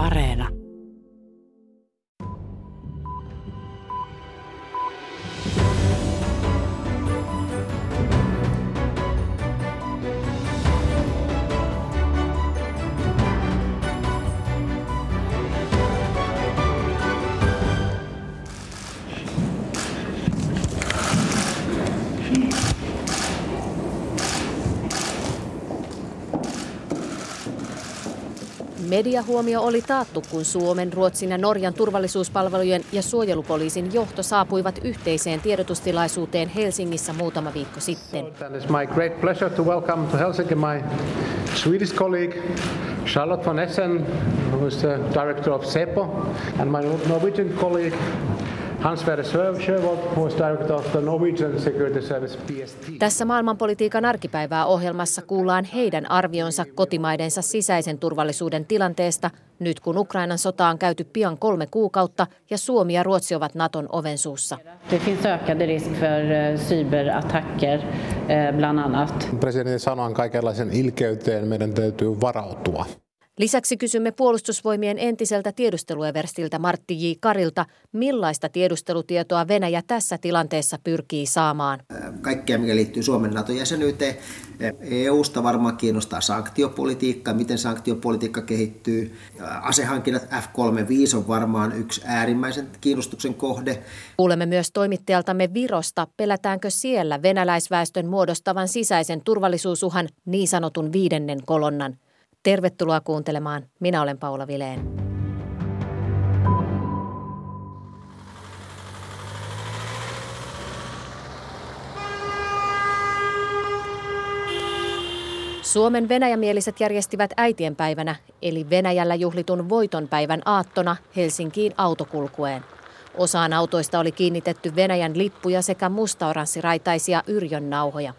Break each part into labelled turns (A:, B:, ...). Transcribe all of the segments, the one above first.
A: Areena.
B: Mediahuomio oli taattu, kun Suomen, Ruotsin ja Norjan turvallisuuspalvelujen ja suojelupoliisin johto saapuivat yhteiseen tiedotustilaisuuteen Helsingissä muutama viikko sitten.
C: Charlotte von Essen, who is the director of SEPO, and my Norwegian colleague Hans Sjövold, of the Norwegian Security Service PST.
B: Tässä maailmanpolitiikan arkipäivää ohjelmassa kuullaan heidän arvionsa kotimaidensa sisäisen turvallisuuden tilanteesta, nyt kun Ukrainan sota on käyty pian kolme kuukautta ja Suomi ja Ruotsi ovat Naton ovensuussa.
D: Det finns ökade risk för eh, cyberattacker eh, bland annat.
E: Presidentti sanoi kaikenlaisen ilkeyteen meidän täytyy varautua.
B: Lisäksi kysymme puolustusvoimien entiseltä tiedustelueverstiltä Martti J. Karilta, millaista tiedustelutietoa Venäjä tässä tilanteessa pyrkii saamaan.
F: Kaikkea, mikä liittyy Suomen NATO-jäsenyyteen. EUsta varmaan kiinnostaa sanktiopolitiikka, miten sanktiopolitiikka kehittyy. Asehankinnat F-35 on varmaan yksi äärimmäisen kiinnostuksen kohde.
B: Kuulemme myös toimittajaltamme Virosta, pelätäänkö siellä venäläisväestön muodostavan sisäisen turvallisuusuhan niin sanotun viidennen kolonnan. Tervetuloa kuuntelemaan. Minä olen Paula Vileen. Suomen venäjämieliset järjestivät äitienpäivänä, eli Venäjällä juhlitun voitonpäivän aattona Helsinkiin autokulkueen. Osaan autoista oli kiinnitetty Venäjän lippuja sekä mustaoranssiraitaisia yrjön nauhoja.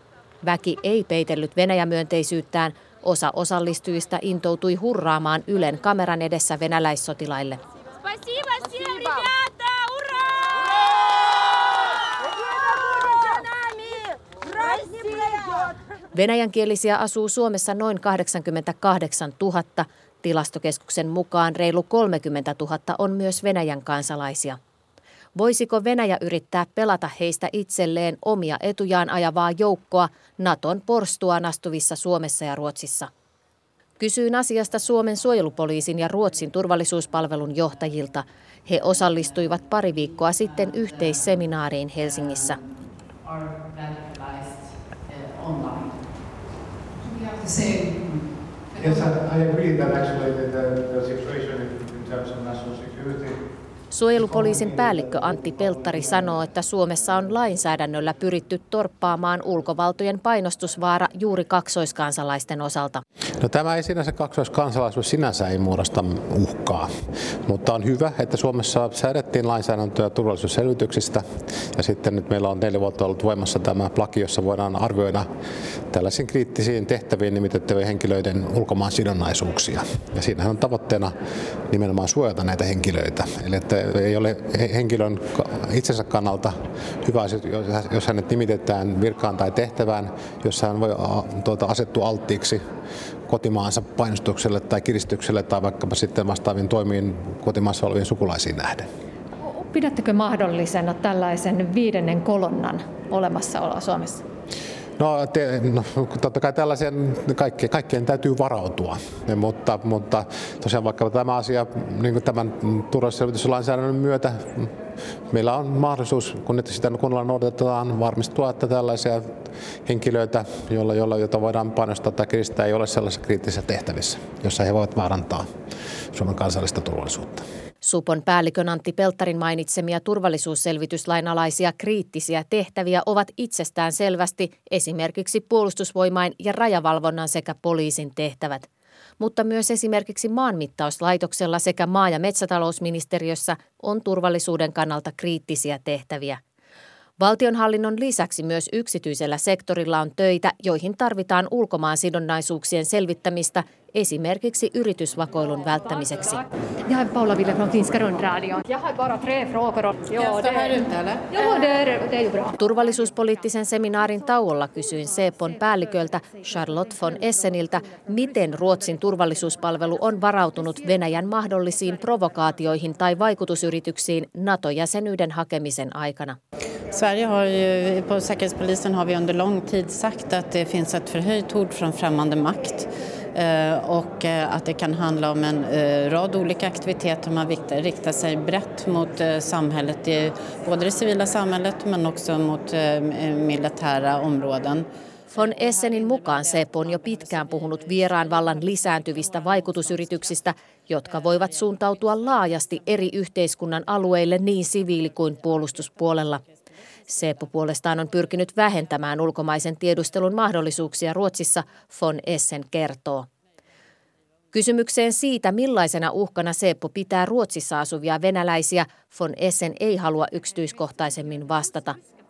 B: Väki ei peitellyt Venäjämyönteisyyttään, Osa osallistujista intoutui hurraamaan Ylen kameran edessä venäläissotilaille. Venäjänkielisiä asuu Suomessa noin 88 000. Tilastokeskuksen mukaan reilu 30 000 on myös Venäjän kansalaisia. Voisiko Venäjä yrittää pelata heistä itselleen omia etujaan ajavaa joukkoa Naton porstuaan astuvissa Suomessa ja Ruotsissa? Kysyin asiasta Suomen suojelupoliisin ja Ruotsin turvallisuuspalvelun johtajilta. He osallistuivat pari viikkoa sitten yhteisseminaariin Helsingissä.
C: Yes, I, agree that actually the, the, the situation in terms of national security
B: Suojelupoliisin päällikkö Antti Pelttari sanoo, että Suomessa on lainsäädännöllä pyritty torppaamaan ulkovaltojen painostusvaara juuri kaksoiskansalaisten osalta.
E: No, tämä ei sinänsä kaksoiskansalaisuus sinänsä ei muodosta uhkaa, mutta on hyvä, että Suomessa säädettiin lainsäädäntöä turvallisuusselvityksistä ja sitten nyt meillä on neljä vuotta ollut voimassa tämä laki, jossa voidaan arvioida tällaisiin kriittisiin tehtäviin nimitettävien henkilöiden ulkomaan sidonnaisuuksia. Ja siinähän on tavoitteena nimenomaan suojata näitä henkilöitä. Eli että ei ole henkilön itsensä kannalta hyvä jos hänet nimitetään virkaan tai tehtävään, jossa hän voi tuota, asettua alttiiksi kotimaansa painostukselle tai kiristykselle tai vaikkapa sitten vastaaviin toimiin kotimaassa oleviin sukulaisiin nähden.
B: Pidättekö mahdollisena tällaisen viidennen kolonnan olemassaoloa Suomessa?
E: No, te, no totta kai tällaisen kaikkien, kaikkien täytyy varautua, mutta, mutta tosiaan vaikka tämä asia niin tämän turvallisuusselvityslainsäädännön myötä meillä on mahdollisuus, kun sitä kunnolla noudatetaan, varmistua, että tällaisia henkilöitä, joilla, joilla, joita voidaan painostaa tai kiristää, ei ole sellaisissa kriittisissä tehtävissä, jossa he voivat vaarantaa Suomen kansallista turvallisuutta.
B: Supon päällikön Antti Pelttarin mainitsemia turvallisuusselvityslain alaisia kriittisiä tehtäviä ovat itsestään selvästi esimerkiksi puolustusvoimain ja rajavalvonnan sekä poliisin tehtävät. Mutta myös esimerkiksi maanmittauslaitoksella sekä maa- ja metsätalousministeriössä on turvallisuuden kannalta kriittisiä tehtäviä – Valtionhallinnon lisäksi myös yksityisellä sektorilla on töitä, joihin tarvitaan ulkomaan sidonnaisuuksien selvittämistä esimerkiksi yritysvakoilun välttämiseksi.
A: Jag är Paula Ville från Finska rundradion. Jag har bara tre frågor.
D: Ja, det här ute eller?
A: Ja, det är, det är ju bra.
B: Turvallisuuspoliittisen seminaarin tauolla kysyin Sepon päälliköltä Charlotte von Esseniltä, miten Ruotsin turvallisuuspalvelu on varautunut Venäjän mahdollisiin provokaatioihin tai vaikutusyrityksiin NATO-jäsenyyden hakemisen aikana.
G: Sverige har ju, på Säkerhetspolisen har vi under lång tid sagt att det finns ett förhöjt hot från främmande makt Eh, och eh, att det kan handla om en eh, rad olika aktiviteter. Man riktar sig brett mot samhället, både det civila samhället men också mot militära områden.
B: Von Essenin mukaan Seppo on jo pitkään puhunut vieraan vallan lisääntyvistä vaikutusyrityksistä, jotka voivat suuntautua laajasti eri yhteiskunnan alueille niin siviili- kuin puolustuspuolella. Seppo puolestaan on pyrkinyt vähentämään ulkomaisen tiedustelun mahdollisuuksia Ruotsissa, von Essen kertoo. Kysymykseen siitä, millaisena uhkana Seppo pitää Ruotsissa asuvia venäläisiä, von Essen ei halua yksityiskohtaisemmin vastata –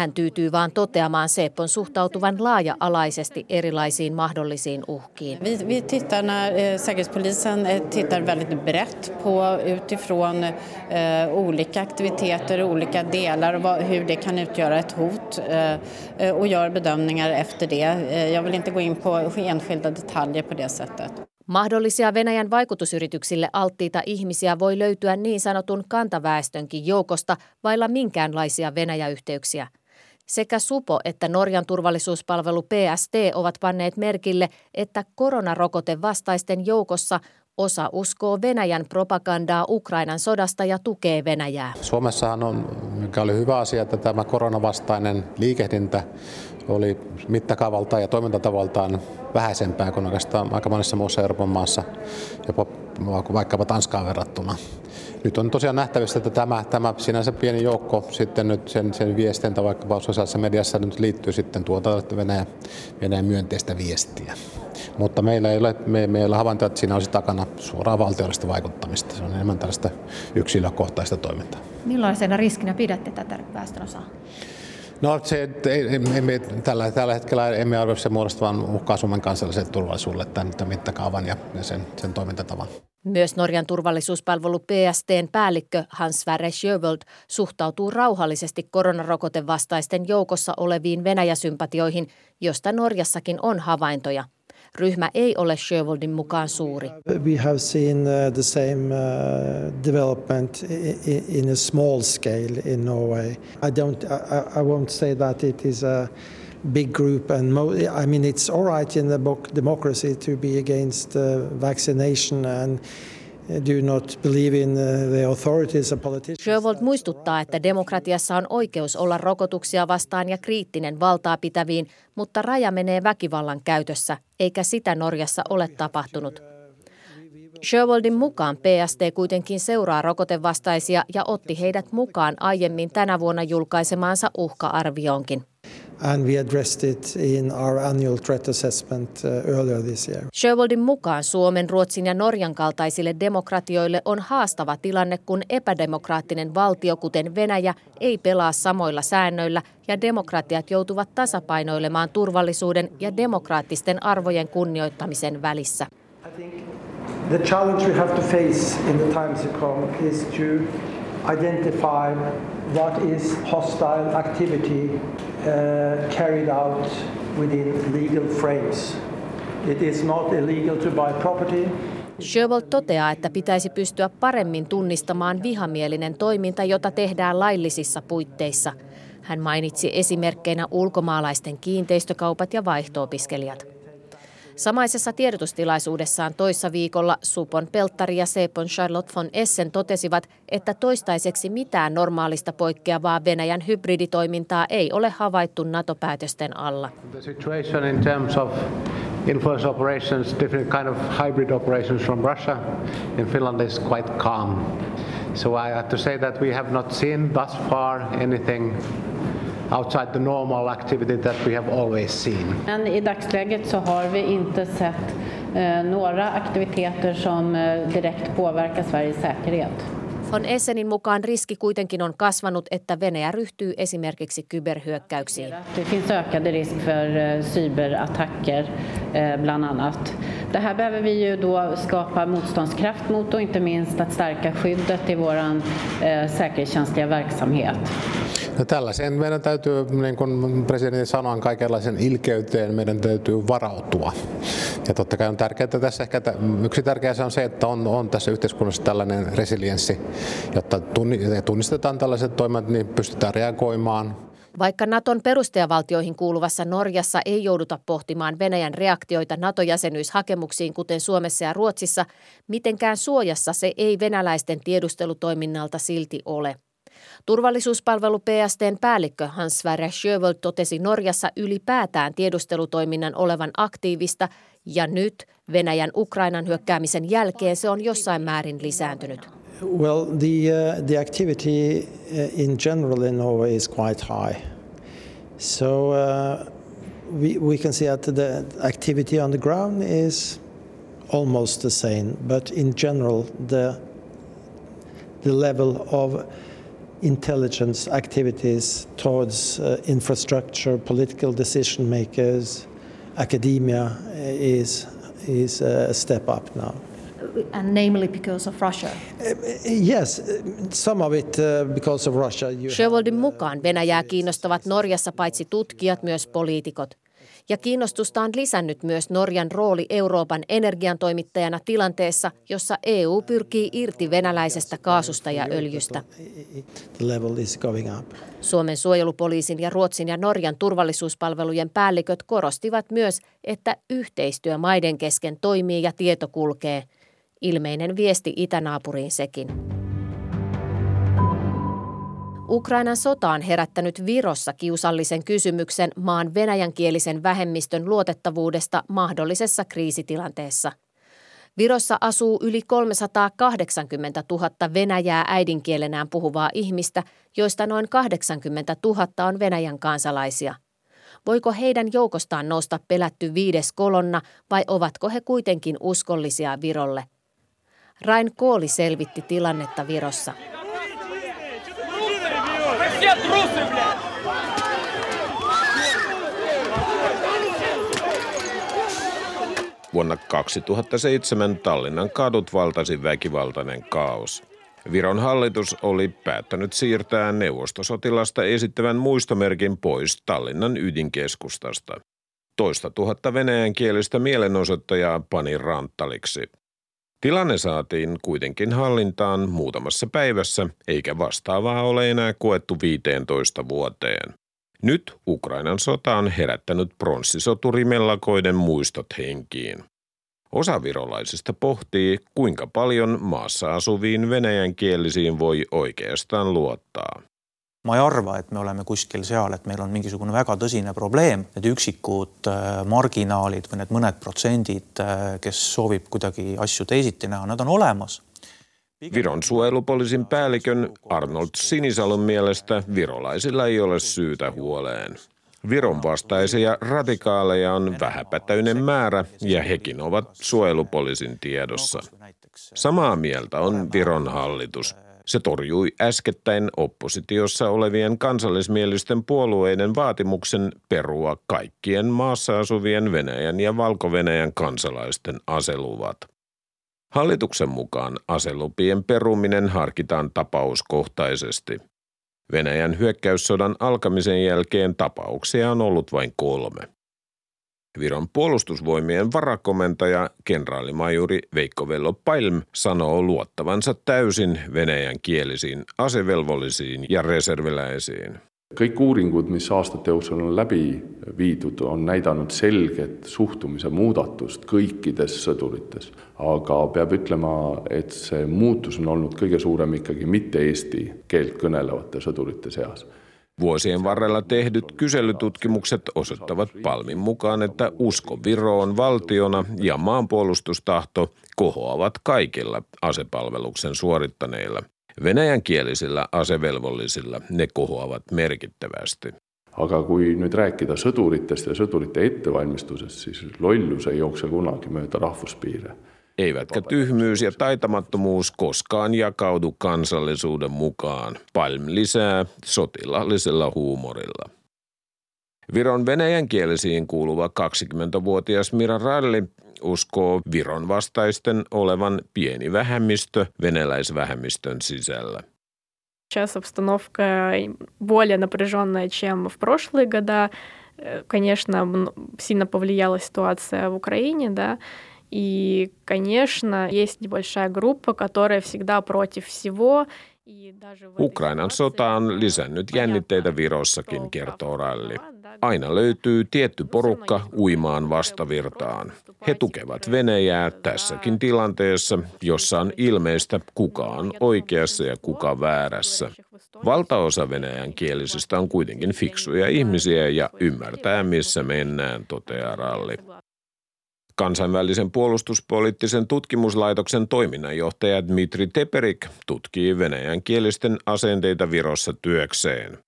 B: hän tyytyy vaan toteamaan Seppon suhtautuvan laaja-alaisesti erilaisiin mahdollisiin uhkiin.
G: Vi, vi tittar när eh, Säkerhetspolisen eh, tittar väldigt brett på utifrån eh, olika aktiviteter, olika delar och vad, hur det kan utgöra ett hot eh, eh, och gör bedömningar efter det. Jag vill inte gå in på enskilda detaljer på det sättet.
B: Mahdollisia Venäjän vaikutusyrityksille alttiita ihmisiä voi löytyä niin sanotun kantaväestönkin joukosta vailla minkäänlaisia Venäjäyhteyksiä – sekä Supo että Norjan turvallisuuspalvelu PST ovat panneet merkille, että koronarokote vastaisten joukossa osa uskoo Venäjän propagandaa Ukrainan sodasta ja tukee Venäjää.
E: Suomessahan on, mikä oli hyvä asia, että tämä koronavastainen liikehdintä oli mittakaavaltaan ja toimintatavaltaan vähäisempää kuin oikeastaan aika monessa muussa Euroopan maassa, jopa vaikkapa Tanskaan verrattuna. Nyt on tosiaan nähtävissä, että tämä, tämä sinänsä pieni joukko sitten nyt sen, sen viestintä vaikkapa sosiaalisessa mediassa nyt liittyy sitten tuota Venäjän, Venäjän myönteistä viestiä. Mutta meillä ei ole, me, meillä havaintoa, että siinä olisi takana suoraan valtiollista vaikuttamista. Se on enemmän tällaista yksilökohtaista toimintaa.
A: Millaisena riskinä pidätte tätä väestönosaa?
E: No se, emme, tällä, tällä hetkellä emme arvio se muodostavan uhkaa Suomen kansalliselle turvallisuudelle tämän, tämän mittakaavan ja sen, sen toimintatavan.
B: Myös Norjan turvallisuuspalvelu PSTn päällikkö Hans Sverre Sjövold suhtautuu rauhallisesti koronarokotevastaisten joukossa oleviin Venäjäsympatioihin, josta Norjassakin on havaintoja – Ryhmä ei ole Sjövoldin mukaan suuri.
H: We have seen uh, the same uh, development in a small scale in Norway. I don't I, won't say that it is a big group and I mean it's all right in the democracy to be against uh, vaccination and uh.
B: Sjövold muistuttaa, että demokratiassa on oikeus olla rokotuksia vastaan ja kriittinen valtaa pitäviin, mutta raja menee väkivallan käytössä, eikä sitä Norjassa ole tapahtunut. Sjövoldin mukaan PST kuitenkin seuraa rokotevastaisia ja otti heidät mukaan aiemmin tänä vuonna julkaisemaansa uhka-arvioonkin
H: and we addressed it in our annual threat assessment uh, earlier this year.
B: Sjövoldin mukaan Suomen, Ruotsin ja Norjan kaltaisille demokratioille on haastava tilanne, kun epädemokraattinen valtio, kuten Venäjä, ei pelaa samoilla säännöillä ja demokratiat joutuvat tasapainoilemaan turvallisuuden ja demokraattisten arvojen kunnioittamisen välissä.
I: The challenge we have to face in the times to come is to identify what is hostile activity uh, carried out within legal frames. It is not illegal to buy property.
B: Sjövold toteaa, että pitäisi pystyä paremmin tunnistamaan vihamielinen toiminta, jota tehdään laillisissa puitteissa. Hän mainitsi esimerkkeinä ulkomaalaisten kiinteistökaupat ja vaihtoopiskelijat. Samaisessa tiedotustilaisuudessaan toissa viikolla Supon Pelttari ja Sepon Charlotte von Essen totesivat, että toistaiseksi mitään normaalista poikkeavaa Venäjän hybriditoimintaa ei ole havaittu NATO-päätösten alla.
C: The situation in terms of influence operations, different kind of hybrid operations from Russia in Finland is quite calm. So I have to say that we have not seen thus far anything outside the normal activity that we have always seen.
D: Men i dagsläget så har vi inte sett eh, några aktiviteter som eh, direkt påverkar Sveriges säkerhet.
B: Von Essenin mukaan riski kuitenkin on kasvanut, että Venäjä ryhtyy esimerkiksi kyberhyökkäyksiin.
D: Det finns ökade risk för eh, cyberattacker eh, bland annat. Det här behöver vi ju då skapa motståndskraft mot och inte minst att stärka skyddet i vår eh, säkerhetskänsliga verksamhet.
E: No tällaiseen meidän täytyy, niin kuin presidentti sanoi, kaikenlaisen ilkeyteen meidän täytyy varautua. Ja totta kai on tärkeää, tässä ehkä yksi tärkeä on se, että on, on tässä yhteiskunnassa tällainen resilienssi, jotta tunnistetaan tällaiset toimet, niin pystytään reagoimaan.
B: Vaikka Naton perustajavaltioihin kuuluvassa Norjassa ei jouduta pohtimaan Venäjän reaktioita NATO-jäsenyyshakemuksiin, kuten Suomessa ja Ruotsissa, mitenkään suojassa se ei venäläisten tiedustelutoiminnalta silti ole. Turvallisuuspalvelu PSTn päällikkö Hans Sverre Sjövold totesi Norjassa ylipäätään tiedustelutoiminnan olevan aktiivista ja nyt Venäjän Ukrainan hyökkäämisen jälkeen se on jossain määrin lisääntynyt.
H: Well, the, uh, the activity uh, in general in Norway is quite high. So uh, we, we can see that the activity on the ground is almost the same, but in general, the, the level of intelligence activities towards uh, infrastructure, political decision makers, academia uh, is, is a step up now.
A: And namely because of Russia? Uh,
H: yes, some of it uh, because of Russia.
B: Sjövoldin mukaan Venäjää kiinnostavat Norjassa paitsi tutkijat myös poliitikot – ja kiinnostusta on lisännyt myös Norjan rooli Euroopan energiantoimittajana tilanteessa, jossa EU pyrkii irti venäläisestä kaasusta ja öljystä. Suomen suojelupoliisin ja Ruotsin ja Norjan turvallisuuspalvelujen päälliköt korostivat myös, että yhteistyö maiden kesken toimii ja tieto kulkee. Ilmeinen viesti itänaapuriin sekin. Ukrainan sota on herättänyt Virossa kiusallisen kysymyksen maan venäjänkielisen vähemmistön luotettavuudesta mahdollisessa kriisitilanteessa. Virossa asuu yli 380 000 venäjää äidinkielenään puhuvaa ihmistä, joista noin 80 000 on Venäjän kansalaisia. Voiko heidän joukostaan nousta pelätty viides kolonna vai ovatko he kuitenkin uskollisia Virolle? Rain Kooli selvitti tilannetta Virossa Все трусы, блядь!
J: Vuonna 2007 Tallinnan kadut valtasi väkivaltainen kaos. Viron hallitus oli päättänyt siirtää neuvostosotilasta esittävän muistomerkin pois Tallinnan ydinkeskustasta. Toista tuhatta venäjänkielistä mielenosoittajaa pani ranttaliksi. Tilanne saatiin kuitenkin hallintaan muutamassa päivässä, eikä vastaavaa ole enää koettu 15 vuoteen. Nyt Ukrainan sota on herättänyt pronssisoturimellakoiden muistot henkiin. Osa virolaisista pohtii, kuinka paljon maassa asuviin venäjänkielisiin voi oikeastaan luottaa
K: ma ei arva, et me oleme kuskil seal, et meil on mingisugune väga tõsine probleem, need üksikud äh, marginaalid või need mõned protsendid, äh, kes soovib kuidagi asju teisiti näha, nad on olemas.
J: Viron suojelupoliisin päällikön Arnold Sinisalon mielestä virolaisilla ei ole syytä huoleen. Viron vastaisia radikaaleja on vähäpätöinen määrä ja hekin ovat suojelupoliisin tiedossa. Samaa mieltä on Viron hallitus. Se torjui äskettäin oppositiossa olevien kansallismielisten puolueiden vaatimuksen perua kaikkien maassa asuvien Venäjän ja Valko-Venäjän kansalaisten aseluvat. Hallituksen mukaan aselupien peruminen harkitaan tapauskohtaisesti. Venäjän hyökkäyssodan alkamisen jälkeen tapauksia on ollut vain kolme. Viron puolustusvoimien varakomentaja kenraalimajuri Veikko Vello Palm sanoo luottavansa täysin venäjän kielisiin asevelvollisiin ja reserviläisiin.
L: kõik uuringud, mis aastate jooksul on läbi viidud, on näidanud selget suhtumise muudatust kõikides sõdurites. aga peab ütlema, et see muutus on olnud kõige suurem ikkagi mitte eesti keelt kõnelevate sõdurite seas
J: Vuosien varrella tehdyt kyselytutkimukset osoittavat Palmin mukaan, että usko Viroon valtiona ja maanpuolustustahto kohoavat kaikilla asepalveluksen suorittaneilla. Venäjänkielisillä asevelvollisilla ne kohoavat merkittävästi.
L: aga kui nüüd rääkida sõduritest ja sõdurite ettevalmistusest, siis lollus ei jookse kunagi mööda rahvuspiire
J: Eivätkä tyhmyys ja taitamattomuus koskaan jakaudu kansallisuuden mukaan. Palm lisää sotilaallisella huumorilla. Viron venäjänkielisiin kuuluva 20-vuotias Mira Ralli uskoo Viron vastaisten olevan pieni vähemmistö venäläisvähemmistön sisällä.
M: Сейчас обстановка более напряженная, чем в прошлые года. Конечно, сильно повлияла ситуация в Украине, да. И, конечно, есть небольшая группа, которая всегда против всего.
J: Ukrainan sota on lisännyt jännitteitä Virossakin, kertoo Ralli. Aina löytyy tietty porukka uimaan vastavirtaan. He tukevat Venäjää tässäkin tilanteessa, jossa on ilmeistä kuka on oikeassa ja kuka väärässä. Valtaosa venäjän kielisistä on kuitenkin fiksuja ihmisiä ja ymmärtää missä mennään, toteaa Ralli. Kansainvälisen puolustuspoliittisen tutkimuslaitoksen toiminnanjohtaja Dmitri Teperik tutkii venäjän kielisten asenteita Virossa työkseen.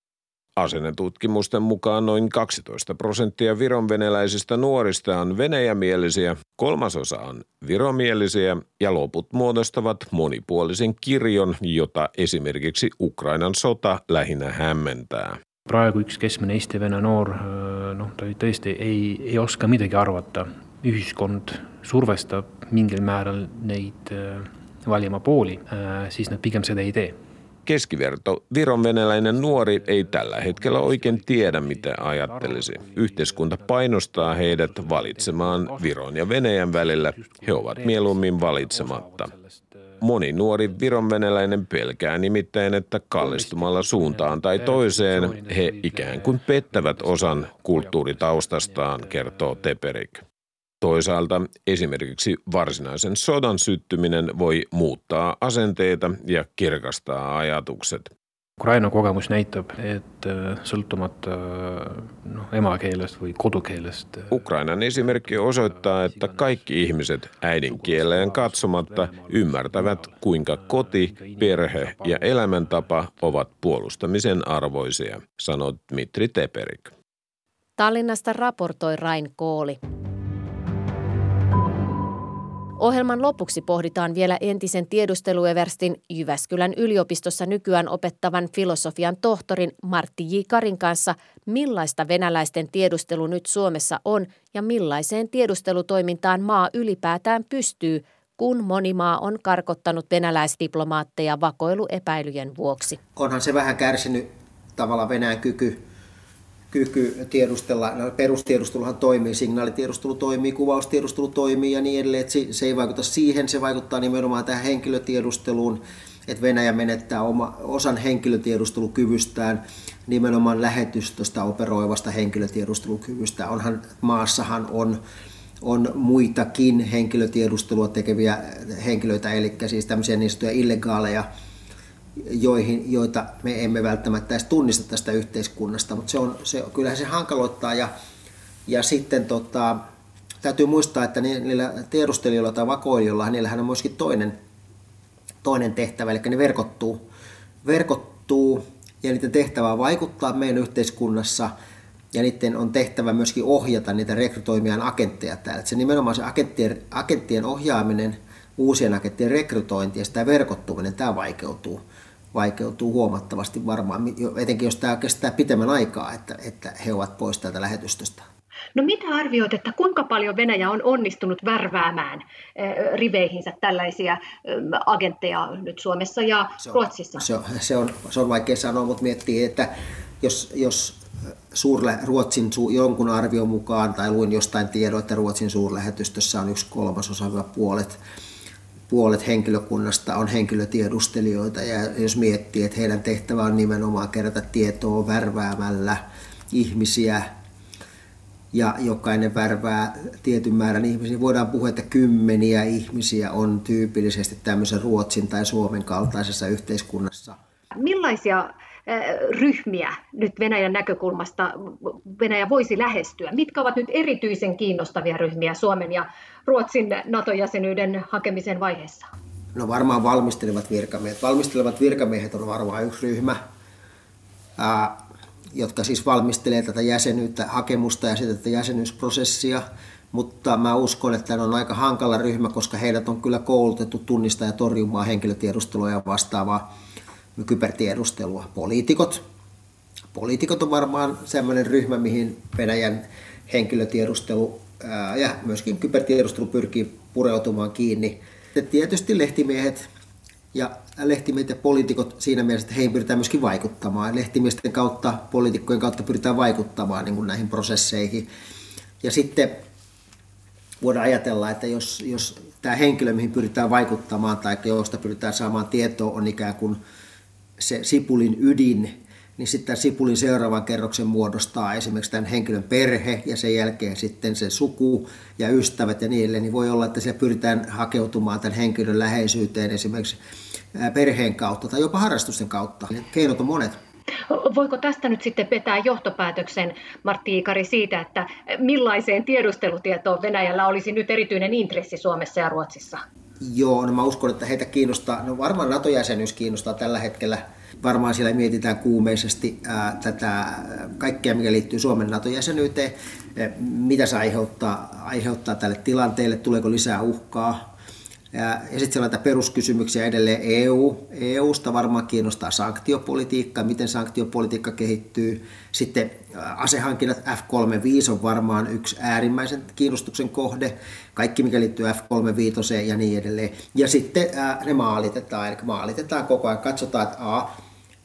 J: Asennetutkimusten mukaan noin 12 prosenttia vironvenäläisistä nuorista on venäjämielisiä, kolmasosa on viromielisiä ja loput muodostavat monipuolisen kirjon, jota esimerkiksi Ukrainan sota lähinnä hämmentää.
N: praegu üks keskmine eesti-vene noor, noh, ta tõesti ei, ei oska midagi arvata ühiskond survestab mingil määral neid äh, valima pooli, äh, siis nad pigem seda ei tee.
J: Keskiverto vironvenäläinen nuori ei tällä hetkellä oikein tiedä, mitä ajattelisi. Yhteiskunta painostaa heidät valitsemaan Viron ja Venäjän välillä. He ovat mieluummin valitsematta. Moni nuori vironvenäläinen pelkää nimittäin, että kallistumalla suuntaan tai toiseen he ikään kuin pettävät osan kulttuuritaustastaan, kertoo Teperik. Toisaalta esimerkiksi varsinaisen sodan syttyminen voi muuttaa asenteita ja kirkastaa ajatukset.
N: Ukraina kogemus näitab, et äh, sõltumata no, emakeelest või kodukeelest.
J: Äh, Ukrainan esimerkki osoittaa, että kaikki ihmiset äidinkieleen katsomatta ymmärtävät, kuinka koti, perhe ja elämäntapa ovat puolustamisen arvoisia, sanoi Dmitri Teperik.
B: Tallinnasta raportoi Rain Kooli. Ohjelman lopuksi pohditaan vielä entisen tiedustelueverstin Jyväskylän yliopistossa nykyään opettavan filosofian tohtorin Martti J. Karin kanssa, millaista venäläisten tiedustelu nyt Suomessa on ja millaiseen tiedustelutoimintaan maa ylipäätään pystyy, kun moni maa on karkottanut venäläisdiplomaatteja vakoiluepäilyjen vuoksi.
F: Onhan se vähän kärsinyt tavallaan Venäjän kyky kyky tiedustella, no perustiedusteluhan toimii, signaalitiedustelu toimii, kuvaustiedustelu toimii ja niin edelleen, että se ei vaikuta siihen, se vaikuttaa nimenomaan tähän henkilötiedusteluun, että Venäjä menettää oma, osan henkilötiedustelukyvystään nimenomaan lähetystöstä operoivasta henkilötiedustelukyvystä. Onhan maassahan on on muitakin henkilötiedustelua tekeviä henkilöitä, eli siis tämmöisiä niin illegaaleja joihin, joita me emme välttämättä edes tunnista tästä yhteiskunnasta, mutta se on, se, kyllähän se hankaloittaa ja, ja sitten tota, täytyy muistaa, että niillä tiedustelijoilla tai vakoilijoilla, niillähän on myöskin toinen, toinen tehtävä, eli ne verkottuu, verkottuu ja niiden tehtävä on vaikuttaa meidän yhteiskunnassa ja niiden on tehtävä myöskin ohjata niitä rekrytoimien agentteja täällä. Että se nimenomaan se agenttien, agenttien ohjaaminen, uusien agenttien rekrytointi ja sitä verkottuminen, tämä vaikeutuu vaikeutuu huomattavasti varmaan, etenkin jos tämä kestää pitemmän aikaa, että, että he ovat pois täältä lähetystöstä.
A: No mitä arvioit, että kuinka paljon Venäjä on onnistunut värväämään riveihinsä tällaisia agentteja nyt Suomessa ja
F: se on,
A: Ruotsissa?
F: Se on, se, on, se on vaikea sanoa, mutta miettii, että jos, jos suurle, Ruotsin jonkun arvion mukaan, tai luin jostain tiedon, että Ruotsin suurlähetystössä on yksi kolmasosa puolet puolet henkilökunnasta on henkilötiedustelijoita ja jos miettii, että heidän tehtävä on nimenomaan kerätä tietoa värväämällä ihmisiä ja jokainen värvää tietyn määrän ihmisiä, voidaan puhua, että kymmeniä ihmisiä on tyypillisesti tämmöisen Ruotsin tai Suomen kaltaisessa yhteiskunnassa.
A: Millaisia ryhmiä nyt Venäjän näkökulmasta Venäjä voisi lähestyä? Mitkä ovat nyt erityisen kiinnostavia ryhmiä Suomen ja Ruotsin NATO-jäsenyyden hakemisen vaiheessa?
F: No varmaan valmistelevat virkamiehet. Valmistelevat virkamiehet on varmaan yksi ryhmä, ää, jotka siis valmistelee tätä jäsenyyttä, hakemusta ja sitä jäsenyysprosessia. mutta mä uskon, että ne on aika hankala ryhmä, koska heidät on kyllä koulutettu tunnistaa ja torjumaan henkilötiedustelua ja vastaavaa kybertiedustelua. Poliitikot. Poliitikot on varmaan sellainen ryhmä, mihin Venäjän henkilötiedustelu ja myöskin kybertiedustelu pyrkii pureutumaan kiinni. Ja tietysti lehtimiehet ja lehtimiehet ja poliitikot siinä mielessä, että heihin pyritään myöskin vaikuttamaan. Lehtimiesten kautta, poliitikkojen kautta pyritään vaikuttamaan niin kuin näihin prosesseihin. Ja sitten voidaan ajatella, että jos, jos tämä henkilö, mihin pyritään vaikuttamaan tai josta pyritään saamaan tietoa, on ikään kuin se sipulin ydin, niin sitten sipulin seuraavan kerroksen muodostaa esimerkiksi tämän henkilön perhe ja sen jälkeen sitten se suku ja ystävät ja niille, niin voi olla, että siellä pyritään hakeutumaan tämän henkilön läheisyyteen esimerkiksi perheen kautta tai jopa harrastusten kautta. Keinot on monet.
A: Voiko tästä nyt sitten vetää johtopäätöksen, Martti Ikari, siitä, että millaiseen tiedustelutietoon Venäjällä olisi nyt erityinen intressi Suomessa ja Ruotsissa?
F: Joo, no mä uskon, että heitä kiinnostaa, no varmaan NATO-jäsenyys kiinnostaa tällä hetkellä. Varmaan siellä mietitään kuumeisesti ää, tätä kaikkea, mikä liittyy Suomen NATO-jäsenyyteen. Mitä se aiheuttaa, aiheuttaa tälle tilanteelle, tuleeko lisää uhkaa, ja, sitten siellä on peruskysymyksiä edelleen EU. EUsta varmaan kiinnostaa sanktiopolitiikka, miten sanktiopolitiikka kehittyy. Sitten asehankinnat F-35 on varmaan yksi äärimmäisen kiinnostuksen kohde. Kaikki, mikä liittyy F-35 ja niin edelleen. Ja sitten ne maalitetaan, eli maalitetaan koko ajan. Katsotaan, että A,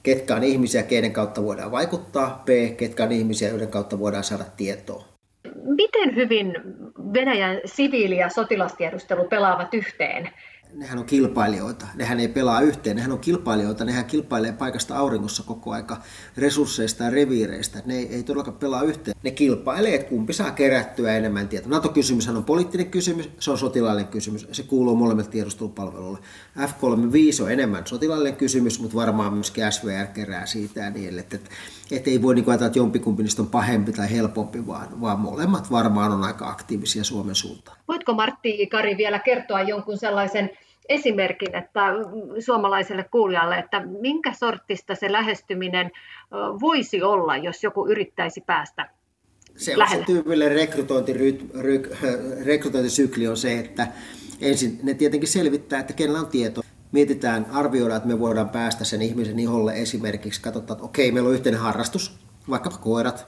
F: ketkä on ihmisiä, keiden kautta voidaan vaikuttaa, B, ketkä on ihmisiä, joiden kautta voidaan saada tietoa.
A: Miten hyvin Venäjän siviili- ja sotilastiedustelu pelaavat yhteen?
F: nehän on kilpailijoita. Nehän ei pelaa yhteen, nehän on kilpailijoita, nehän kilpailee paikasta auringossa koko aika resursseista ja reviireistä. Ne ei, ei todellakaan pelaa yhteen. Ne kilpailee, että kumpi saa kerättyä enemmän tietoa. NATO-kysymyshän on poliittinen kysymys, se on sotilaallinen kysymys, se kuuluu molemmille tiedustelupalveluille. F-35 on enemmän sotilaallinen kysymys, mutta varmaan myöskin SVR kerää siitä ja niin, että, että, ei voi niin ajatella, että jompikumpi niistä on pahempi tai helpompi, vaan, vaan molemmat varmaan on aika aktiivisia Suomen suuntaan.
A: Voitko Martti Kari vielä kertoa jonkun sellaisen esimerkin että suomalaiselle kuulijalle, että minkä sortista se lähestyminen voisi olla, jos joku yrittäisi päästä
F: se on lähelle. se tyypillinen rekrytointisykli on se, että ensin ne tietenkin selvittää, että kenellä on tieto. Mietitään, arvioidaan, että me voidaan päästä sen ihmisen iholle esimerkiksi. Katsotaan, että okei, meillä on yhteinen harrastus, vaikkapa koirat,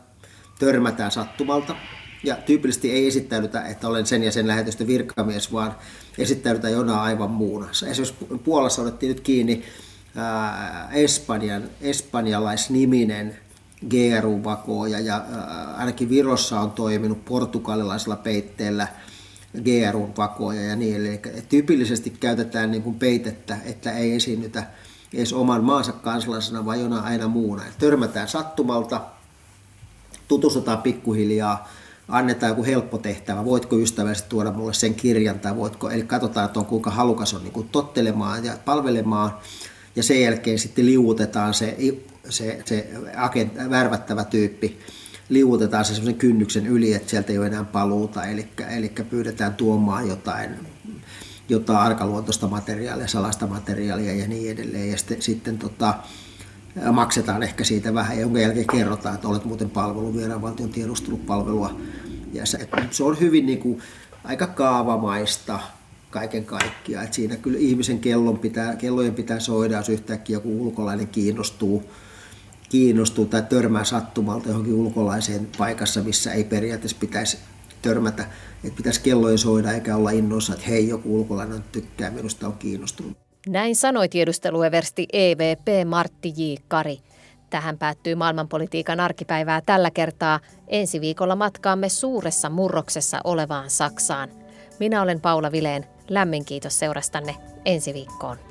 F: törmätään sattumalta, ja tyypillisesti ei esittäydytä, että olen sen ja sen lähetystä virkamies, vaan esittäydytään jonain aivan muuna. Esimerkiksi Puolassa otettiin nyt kiinni ää, Espanjan, espanjalaisniminen GRU-vakooja ja ää, ainakin Virossa on toiminut portugalilaisella peitteellä GRU-vakooja ja niin edelleen. Eli tyypillisesti käytetään niin kuin peitettä, että ei esiinnytä edes oman maansa kansalaisena, vaan jonain aina muuna. Törmätään sattumalta, tutustutaan pikkuhiljaa, annetaan joku helppo tehtävä, voitko ystävällisesti tuoda mulle sen kirjan tai voitko, eli katsotaan, että on kuinka halukas on niin kuin tottelemaan ja palvelemaan ja sen jälkeen sitten liuutetaan se, se, se agent, värvättävä tyyppi, liuutetaan se semmoisen kynnyksen yli, että sieltä ei ole enää paluuta, eli, eli pyydetään tuomaan jotain, jotain arkaluontoista materiaalia, salaista materiaalia ja niin edelleen, ja sitten, sitten tota, maksetaan ehkä siitä vähän, jonka jälkeen kerrotaan, että olet muuten palvelu, valtion tiedustelupalvelua. Ja se, se on hyvin niin kuin, aika kaavamaista kaiken kaikkiaan. että siinä kyllä ihmisen kellon pitää, kellojen pitää soida, jos yhtäkkiä joku ulkolainen kiinnostuu, kiinnostuu tai törmää sattumalta johonkin ulkolaiseen paikassa, missä ei periaatteessa pitäisi törmätä, että pitäisi kellojen soida eikä olla innoissa, että hei, joku ulkolainen tykkää, minusta on kiinnostunut.
B: Näin sanoi tiedustelueversti EVP Martti J. Kari. Tähän päättyy maailmanpolitiikan arkipäivää tällä kertaa. Ensi viikolla matkaamme suuressa murroksessa olevaan Saksaan. Minä olen Paula Vileen. Lämmin kiitos seurastanne ensi viikkoon.